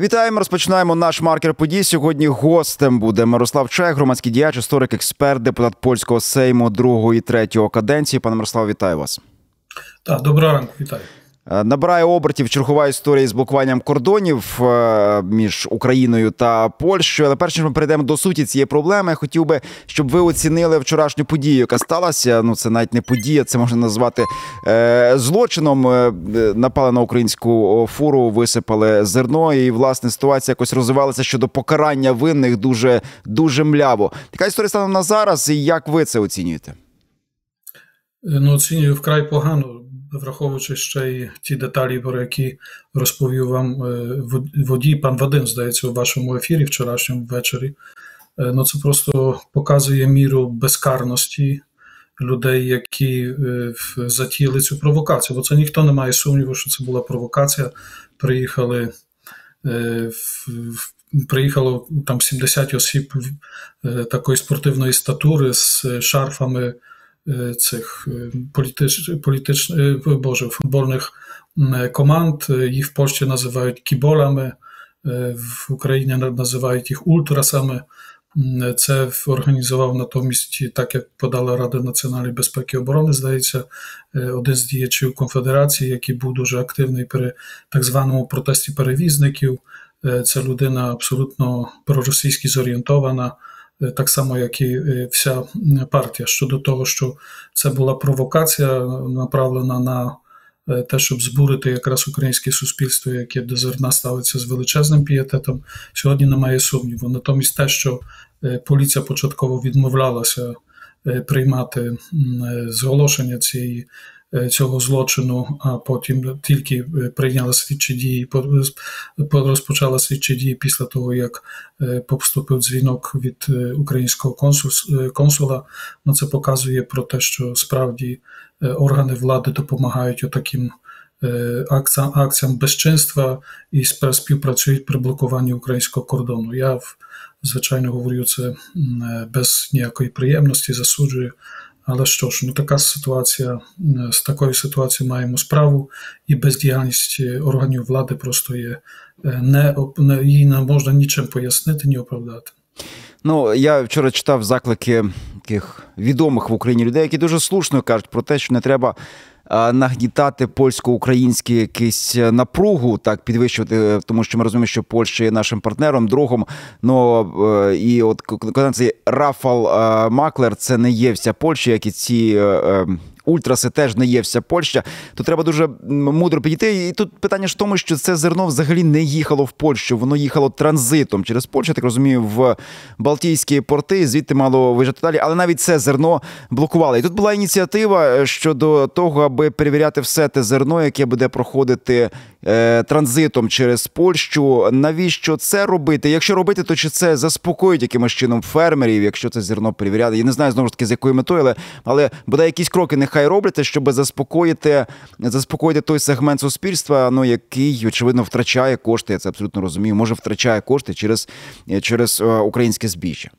Вітаємо, розпочинаємо наш маркер подій. Сьогодні гостем буде Мирослав Чех, громадський діяч, історик, експерт, депутат польського сейму другої і третього каденції. Пане Мирослав, вітаю вас. Так, доброго ранку, вітаю. Е, набирає обертів чергова історія з блокуванням кордонів е, між Україною та Польщею. Але перш ніж ми перейдемо до суті цієї проблеми, хотів би, щоб ви оцінили вчорашню подію, яка сталася. Ну це навіть не подія, це можна назвати е, злочином. Напали на українську фуру, висипали зерно, і власне ситуація якось розвивалася щодо покарання винних дуже дуже мляво. Така історія стане на зараз. І як ви це оцінюєте? Ну, оцінюю вкрай погано враховуючи ще й ті деталі, про які розповів вам е, водій, пан Вадим, здається, у вашому ефірі вчорашньому ввечері. Е, ну, Це просто показує міру безкарності людей, які е, затіяли цю провокацію. Бо це ніхто не має сумніву, що це була провокація. Приїхали. Приїхало там 70 осіб такої спортивної статури з шарфами Е, цих е, е, футбольних команд. Їх в Польщі називають кіболами, в Україні називають їх ультрасами. Це організував натомість, так як подала Рада національної безпеки оборони, здається, один з діячів конфедерації, який був дуже активний при так званому протесті перевізників. Це людина абсолютно проросійськи зорієнтована. Так само, як і вся партія щодо того, що це була провокація, направлена на те, щоб збурити якраз українське суспільство, яке до зерна ставиться з величезним пієтетом, сьогодні немає сумніву. Натомість те, що поліція початково відмовлялася приймати зголошення цієї цього злочину, а потім тільки прийняла слідчі дії, розпочала слідчі дії після того, як поступив дзвінок від українського консула. Ну, це показує про те, що справді органи влади допомагають отаким акціям, акціям безчинства і співпрацюють при блокуванні українського кордону. Я звичайно говорю це без ніякої приємності, засуджую. Але що ж, ну така ситуація, з такою ситуацією маємо справу, і бездіяльність органів влади просто є не, не її не можна нічим пояснити, ні оправдати. Ну я вчора читав заклики таких відомих в Україні людей, які дуже слушно кажуть про те, що не треба нагнітати польсько-українські якісь е, напругу, так підвищувати, е, тому що ми розуміємо, що Польща є нашим партнером, другом. Ну е, і от коли цей Рафал Маклер, це не є вся Польща, як і ці ультраси теж не є вся Польща, то треба дуже мудро підійти. І тут питання ж в тому, що це зерно взагалі не їхало в Польщу, воно їхало транзитом через Польщу, так розумію, в Балтійські порти, звідти мало виїжджати далі. Але навіть це зерно блокували. І тут була ініціатива е, щодо того, аби перевіряти все те зерно, яке буде проходити е, транзитом через Польщу. Навіщо це робити? Якщо робити, то чи це заспокоїть якимось чином фермерів, якщо це зерно перевіряти? Я не знаю знову ж таки з якою метою, але але буде якісь кроки нехай нехай робляться, щоб заспокоїти заспокоїти той сегмент суспільства, ну який очевидно втрачає кошти. Я це абсолютно розумію. Може втрачає кошти через, через е, українське збіжжя.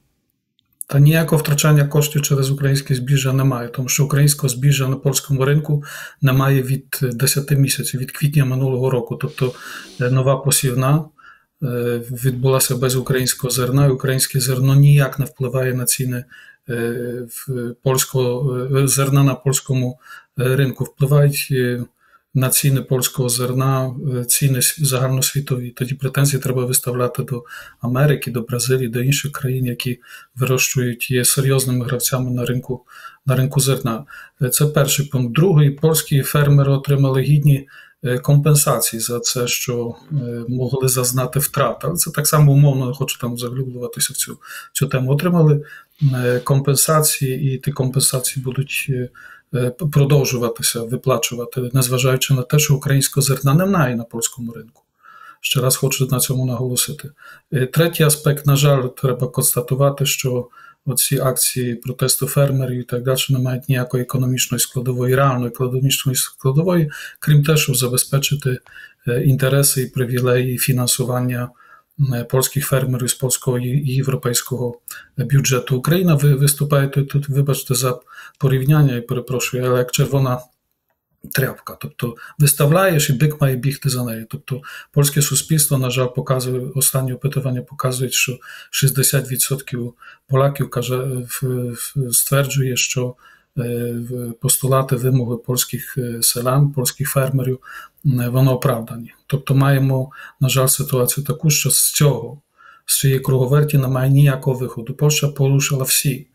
Та ніякого втрачання коштів через українське збіжжя немає, тому що українського збіжжя на польському ринку немає від 10 місяців, від квітня минулого року. Тобто е, нова посівна е, відбулася без українського зерна, і українське зерно ніяк не впливає на ціни польського зерна на польському ринку впливають на ціни польського зерна, ціни загальносвітові. Тоді претензії треба виставляти до Америки, до Бразилії, до інших країн, які вирощують є серйозними гравцями на ринку на ринку зерна. Це перший пункт. Другий польські фермери отримали гідні. Компенсації за це, що могли зазнати втрат. Але це так само умовно, хочу там заглиблюватися в цю цю тему. Отримали компенсації, і ті компенсації будуть продовжуватися виплачувати, незважаючи на те, що українського зерна немає на польському ринку. Ще раз хочу на цьому наголосити. Третій аспект, на жаль, треба констатувати, що оці акції протесту фермерів і так далі не мають ніякої економічної складової, реальної економічної складової, крім те, щоб забезпечити інтереси і привілеї фінансування польських фермерів з польського і європейського бюджету. Україна ви виступаєте тут, вибачте, за порівняння і перепрошую, але як червона тряпка. Тобто виставляєш і бик має бігти за нею. Тобто польське суспільство, на жаль, показує останні опитування, показують, що 60% поляків каже, стверджує, що постулати вимоги польських селян, польських фермерів, воно оправдані. Тобто маємо, на жаль, ситуацію таку, що з цього, з цієї круговерті немає ніякого виходу. Польща порушила всі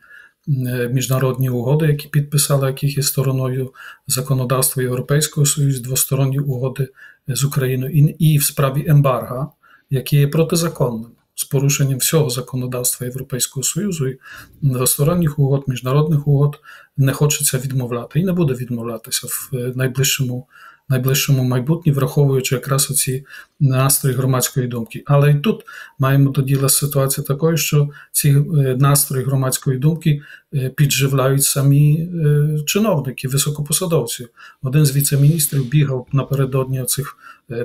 міжнародні угоди, які підписали, яких є стороною законодавства Європейського Союзу, двосторонні угоди з Україною, і, в справі ембарга, які є протизаконним. З порушенням всього законодавства Європейського Союзу і двосторонніх угод, міжнародних угод не хочеться відмовляти і не буде відмовлятися в найближчому найближчому майбутнє, враховуючи якраз оці настрої громадської думки. Але і тут маємо до діла ситуацію такою, що ці настрої громадської думки підживляють самі чиновники, високопосадовці. Один з віце-міністрів бігав напередодні цих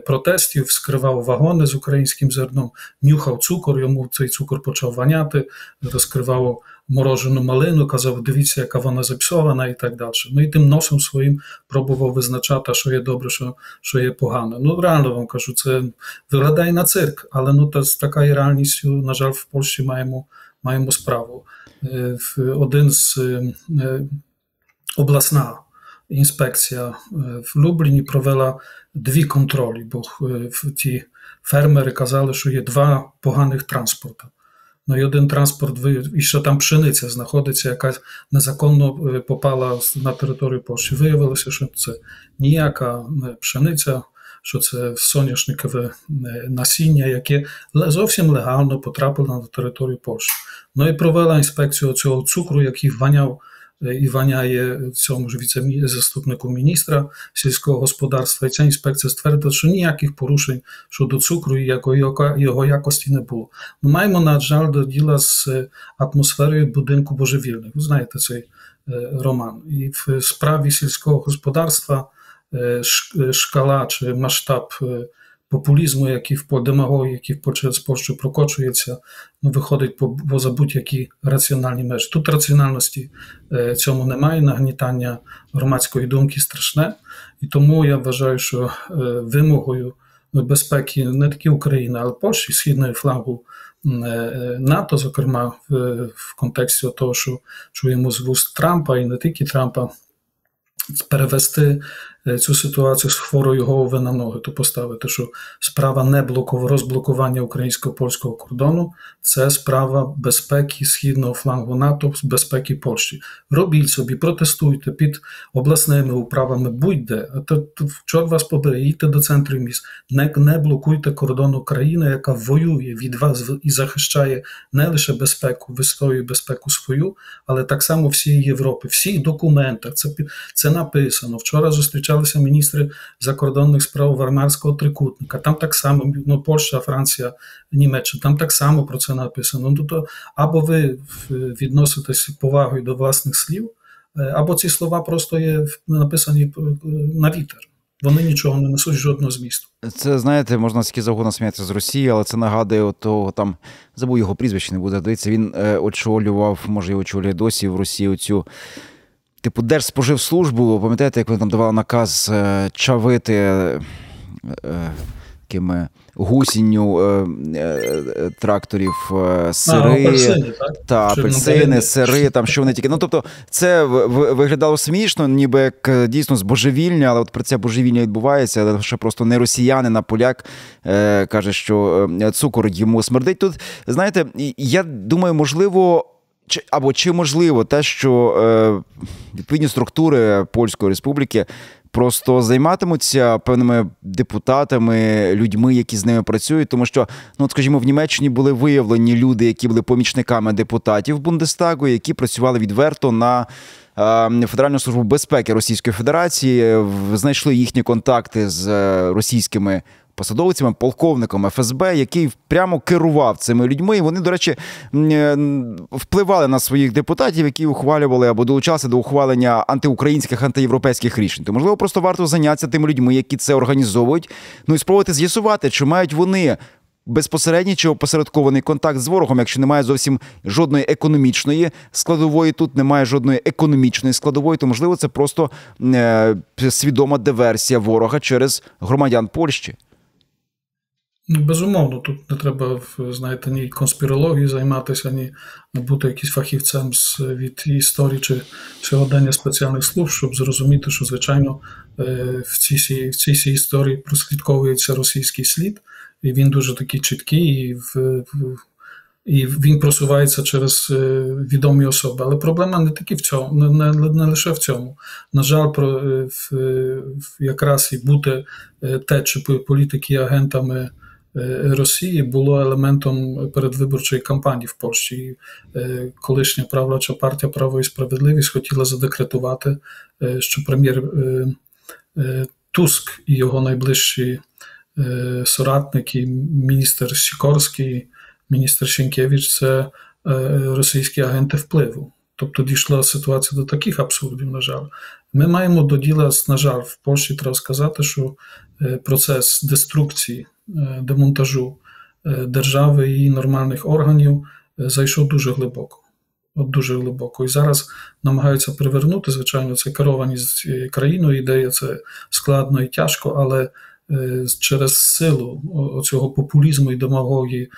протестів, скривав вагони з українським зерном, нюхав цукор, йому цей цукор почав ваняти, розкривав морожену малину, казав, дивіться, яка вона запсована і так далі. Ну і тим носом своїм пробував визначати, що є добре, що що є погано. Ну, реально вам кажу, це виглядає на цирк, але ну, та, з такою реальністю, на жаль, в Польщі маємо маємо справу. Один з обласна інспекція в Любліні провела дві контролі, бо ті фермери казали, що є два поганих транспорти. Ну і один транспорт, і що там пшениця знаходиться, яка незаконно попала на територію Польщі. Виявилося, що це ніяка пшениця, що це соняшникове насіння, яке зовсім легально потрапило на територію Польщі. Ну і провела інспекцію цього цукру, який ваняв і ваняє цьому ж віце-заступнику міністра сільського господарства. І ця інспекція ствердила, що ніяких порушень щодо цукру і його якості не було. Ми маємо, на жаль, до діла з атмосферою будинку божевільних. Ви знаєте цей роман. І в справі сільського господарства шкала чи масштаб популізму, який в демагогії, який через Польщу прокочується, ну, виходить поза будь-які раціональні межі. Тут раціональності цьому немає, нагнітання громадської думки страшне, і тому я вважаю, що вимогою безпеки не тільки України, але Польщі, східної флангу НАТО, зокрема в контексті того, що чуємо з вуст Трампа і не тільки Трампа, перевести цю ситуацію з хворої голови на ноги, то поставити, що справа не розблокування українсько-польського кордону це справа безпеки східного флангу НАТО, безпеки Польщі. Робіть собі, протестуйте під обласними управами, будь-де. То, чорт вас побере, їдьте до центрів міст, не, не блокуйте кордон України, яка воює від вас і захищає не лише безпеку, вистоює безпеку свою, але так само всієї Європи. Всі документи, це це написано. Вчора зустрічали зустрічалися міністри закордонних справ Варнарського трикутника. Там так само ну, Польща, Франція, Німеччина, там так само про це написано. Ну, тобто, або ви відноситесь повагою до власних слів, або ці слова просто є написані на вітер. Вони нічого не несуть жодного змісту. Це знаєте, можна скільки завгодно сміятися з Росії, але це нагадує того там забув його прізвище, не буде дивитися. Він е, очолював, може, і очолює досі в Росії оцю типу Держспоживслужбу, пам'ятаєте, як вони там давали наказ е, чавити е, такими гусінню е, е, тракторів е, сири а, апельсини, та апельсини, сири, там що вони тільки. Ну тобто, це виглядало смішно, ніби як дійсно збожевільня, але от про це божевільня відбувається, але ще просто не росіянин, а поляк е, каже, що цукор йому смердить. Тут знаєте, я думаю, можливо. Чи або чи можливо те, що е, відповідні структури Польської республіки просто займатимуться певними депутатами, людьми, які з ними працюють, тому що, ну от, скажімо, в Німеччині були виявлені люди, які були помічниками депутатів Бундестагу, які працювали відверто на е, Федеральну службу безпеки Російської Федерації, знайшли їхні контакти з е, російськими посадовцями, полковником ФСБ, який прямо керував цими людьми. І вони, до речі, е, впливали на своїх депутатів, які ухвалювали або долучалися до ухвалення антиукраїнських антиєвропейських рішень. То можливо, просто варто зайнятися тими людьми, які це організовують. Ну і спробувати з'ясувати, чи мають вони безпосередній чи опосередкований контакт з ворогом, якщо немає зовсім жодної економічної складової, тут немає жодної економічної складової, то можливо це просто е, свідома диверсія ворога через громадян Польщі. Ну, безумовно, тут не треба знаєте, ні конспірології займатися, ні бути якимось фахівцем від історії чи сьогодення спеціальних служб, щоб зрозуміти, що звичайно е, в цій в цій історії прослідковується російський слід, і він дуже такий чіткий, і в, і він просувається через е, відомі особи. Але проблема не тільки в цьому, не, не, не лише в цьому. На жаль, про в, в, якраз і бути те, чи політики агентами. Росії було елементом передвиборчої кампанії в Польщі. І Колишня правляча партія Право і справедливість хотіла задекретувати, що прем'єр Туск і його найближчі соратники, міністр Сікорський, міністр Сінкевич це російські агенти впливу. Тобто дійшла ситуація до таких абсурдів, на жаль. Ми маємо до діла, на жаль, в Польщі треба сказати, що процес деструкції, демонтажу держави і нормальних органів зайшов дуже глибоко. От дуже глибоко. І зараз намагаються привернути, звичайно, це керованість країною. Ідея це складно і тяжко, але через силу цього популізму і демагогії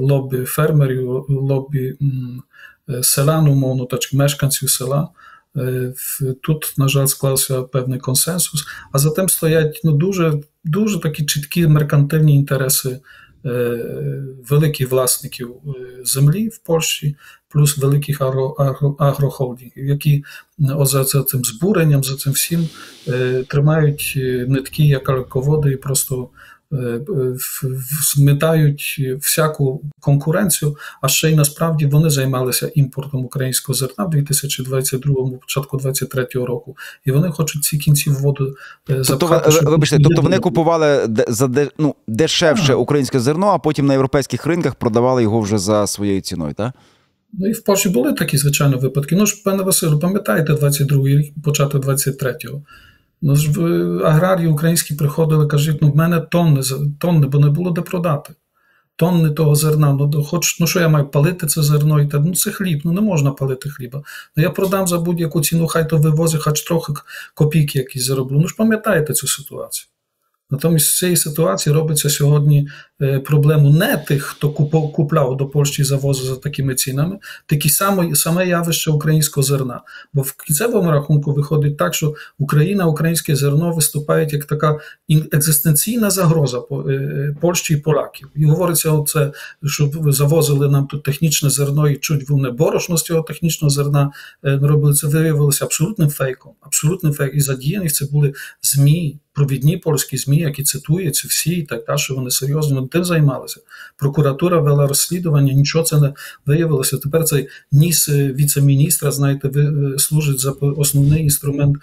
лобі фермерів, лобі селян, умовно, так мешканців села. Тут, на жаль, склався певний консенсус, а за тим стоять ну, дуже дуже такі чіткі меркантильні інтереси великих власників землі в Польщі, плюс великих агро, агро, агрохолдингів, які за цим збуренням, за цим всім тримають нитки як алководи і просто змітають всяку конкуренцію, а ще й насправді вони займалися імпортом українського зерна в 2022 початку 2023 року, і вони хочуть ці кінці в воду запхати. Тобто, вибачте, тобто вони купували за ну, дешевше українське зерно, а потім на європейських ринках продавали його вже за своєю ціною, так? Ну і в Польщі були такі, звичайно, випадки. Ну ж, пане Василю, пам'ятаєте 22-й рік, початок 23-го? Ну ж аграрії українські приходили, кажуть, ну в мене тонни, тонни, бо не було де продати. Тонни того зерна. Ну, хоч, ну що я маю палити це зерно і так, ну це хліб, ну не можна палити хліба. Ну я продам за будь-яку ціну, хай то вивозить, хоч трохи копійки якісь зароблю. Ну ж пам'ятаєте цю ситуацію. Натомість з цієї ситуації робиться сьогодні проблему не тих, хто купляв до Польщі завози за такими цінами, такі саме, саме явище українського зерна. Бо в кінцевому рахунку виходить так, що Україна, українське зерно виступають як така екзистенційна загроза Польщі і поляків. І говориться, оце, що завозили нам тут технічне зерно і чуть вони борошно з цього технічного зерна робили. Це виявилося абсолютним фейком. Абсолютним фейком. І задіяні це були ЗМІ, провідні польські ЗМІ, які цитуються всі, і так, та, що вони серйозно тим займалися. Прокуратура вела розслідування, нічого це не виявилося. Тепер цей ніс віце-міністра, знаєте, служить за основний інструмент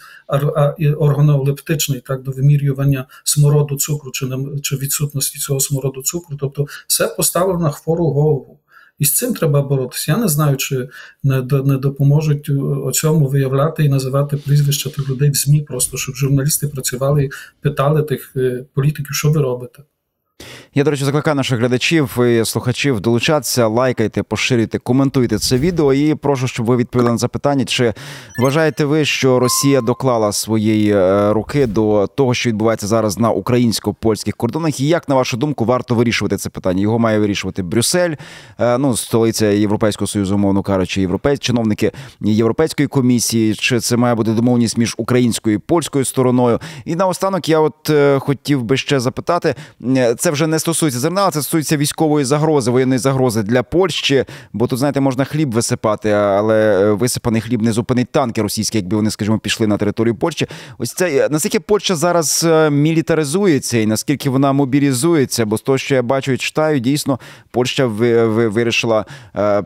органолептичний, так, до вимірювання смороду цукру чи чи відсутності цього смороду цукру. Тобто все поставлено на хвору голову. І з цим треба боротися. Я не знаю, чи не не допоможуть цьому виявляти і називати прізвища тих людей в ЗМІ, просто щоб журналісти працювали питали тих політиків, що ви робите. Я, до речі, закликаю наших глядачів і слухачів долучатися, лайкайте, поширюйте, коментуйте це відео. І прошу, щоб ви відповіли на запитання, чи вважаєте ви, що Росія доклала своєї е, руки до того, що відбувається зараз на українсько-польських кордонах, і як на вашу думку варто вирішувати це питання? Його має вирішувати Брюссель, е, ну столиця Європейського союзу, умовно кажучи, європейські чиновники Європейської комісії, чи це має бути домовленість між українською і польською стороною? І наостанок я от е, хотів би ще запитати, це вже не стосується зерна, це стосується військової загрози, воєнної загрози для Польщі. Бо тут, знаєте, можна хліб висипати, але висипаний хліб не зупинить танки російські, якби вони, скажімо, пішли на територію Польщі. Ось це наскільки Польща зараз мілітаризується і наскільки вона мобілізується? Бо з того, що я бачу і читаю, дійсно Польща вирішила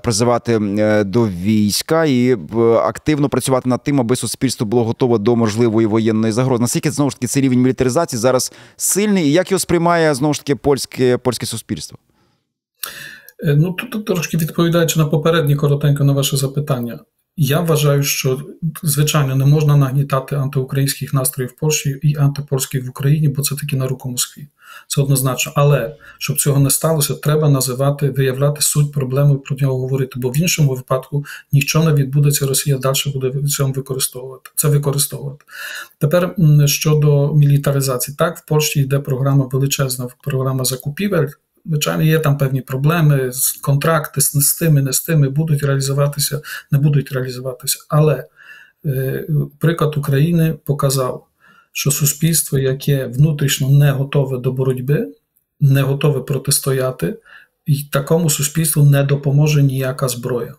призивати до війська і активно працювати над тим, аби суспільство було готове до можливої воєнної загрози. Наскільки знову ж таки цей рівень мілітаризації зараз сильний, і як його сприймає знову ж таки польське польське суспільство? Ну тут трошки відповідаючи на попереднє коротенько на ваше запитання. Я вважаю, що звичайно не можна нагнітати антиукраїнських настроїв в Польщі і антипольських в Україні, бо це таки на руку Москві. Це однозначно. Але щоб цього не сталося, треба називати, виявляти суть проблеми, про нього говорити. Бо в іншому випадку нічого не відбудеться. Росія далі буде цьому використовувати це використовувати. Тепер щодо мілітаризації, так в Польщі йде програма величезна програма закупівель. Звичайно, є там певні проблеми, контракти з тими, не з тими будуть реалізуватися, не будуть реалізуватися. Але е, приклад України показав, що суспільство, яке внутрішньо не готове до боротьби, не готове протистояти, і такому суспільству не допоможе ніяка зброя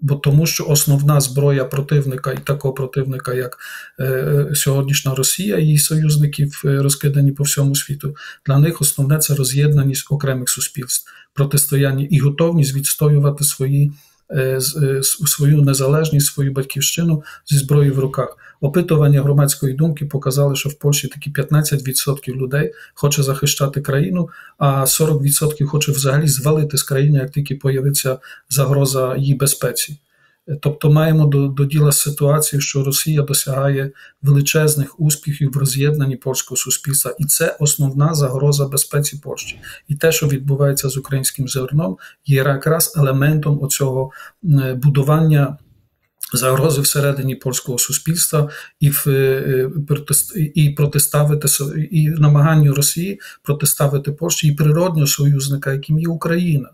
бо тому, що основна зброя противника і такого противника, як е, сьогоднішня Росія її союзників, е, розкидані по всьому світу, для них основне це роз'єднаність окремих суспільств, протистояння і готовність відстоювати свої. Е, е, свою незалежність, свою батьківщину зі зброєю в руках. Опитування громадської думки показали, що в Польщі такі 15% людей хоче захищати країну, а 40% хоче взагалі звалити з країни, як тільки появиться загроза її безпеці. Тобто маємо до, до діла ситуацію, що Росія досягає величезних успіхів в роз'єднанні польського суспільства, і це основна загроза безпеці Польщі. І те, що відбувається з українським зерном, є якраз елементом оцього будування. Загрози всередині польського суспільства і в і протиставити і намаганню Росії протиставити Польщі і природнього союзника, яким є Україна.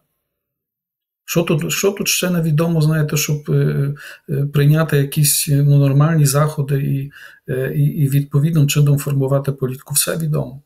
Що тут що тут ще невідомо, знаєте, щоб е, е, прийняти якісь ну, нормальні заходи і, е, і, і відповідним чином формувати політику? Все відомо.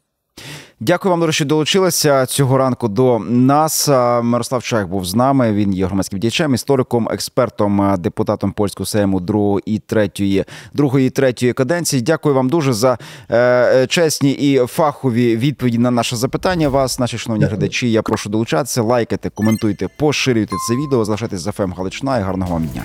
Дякую вам, що долучилися цього ранку до нас. Мирослав Чайх був з нами. Він є громадським діячем, істориком, експертом, депутатом польського сейму другої і третьої, другої і третьої каденції. Дякую вам дуже за е, чесні і фахові відповіді на наше запитання. Вас, наші шановні глядачі. Я прошу долучатися, лайкайте, коментуйте, поширюйте це відео, залишайтесь за ФМ Галичина і гарного вам дня.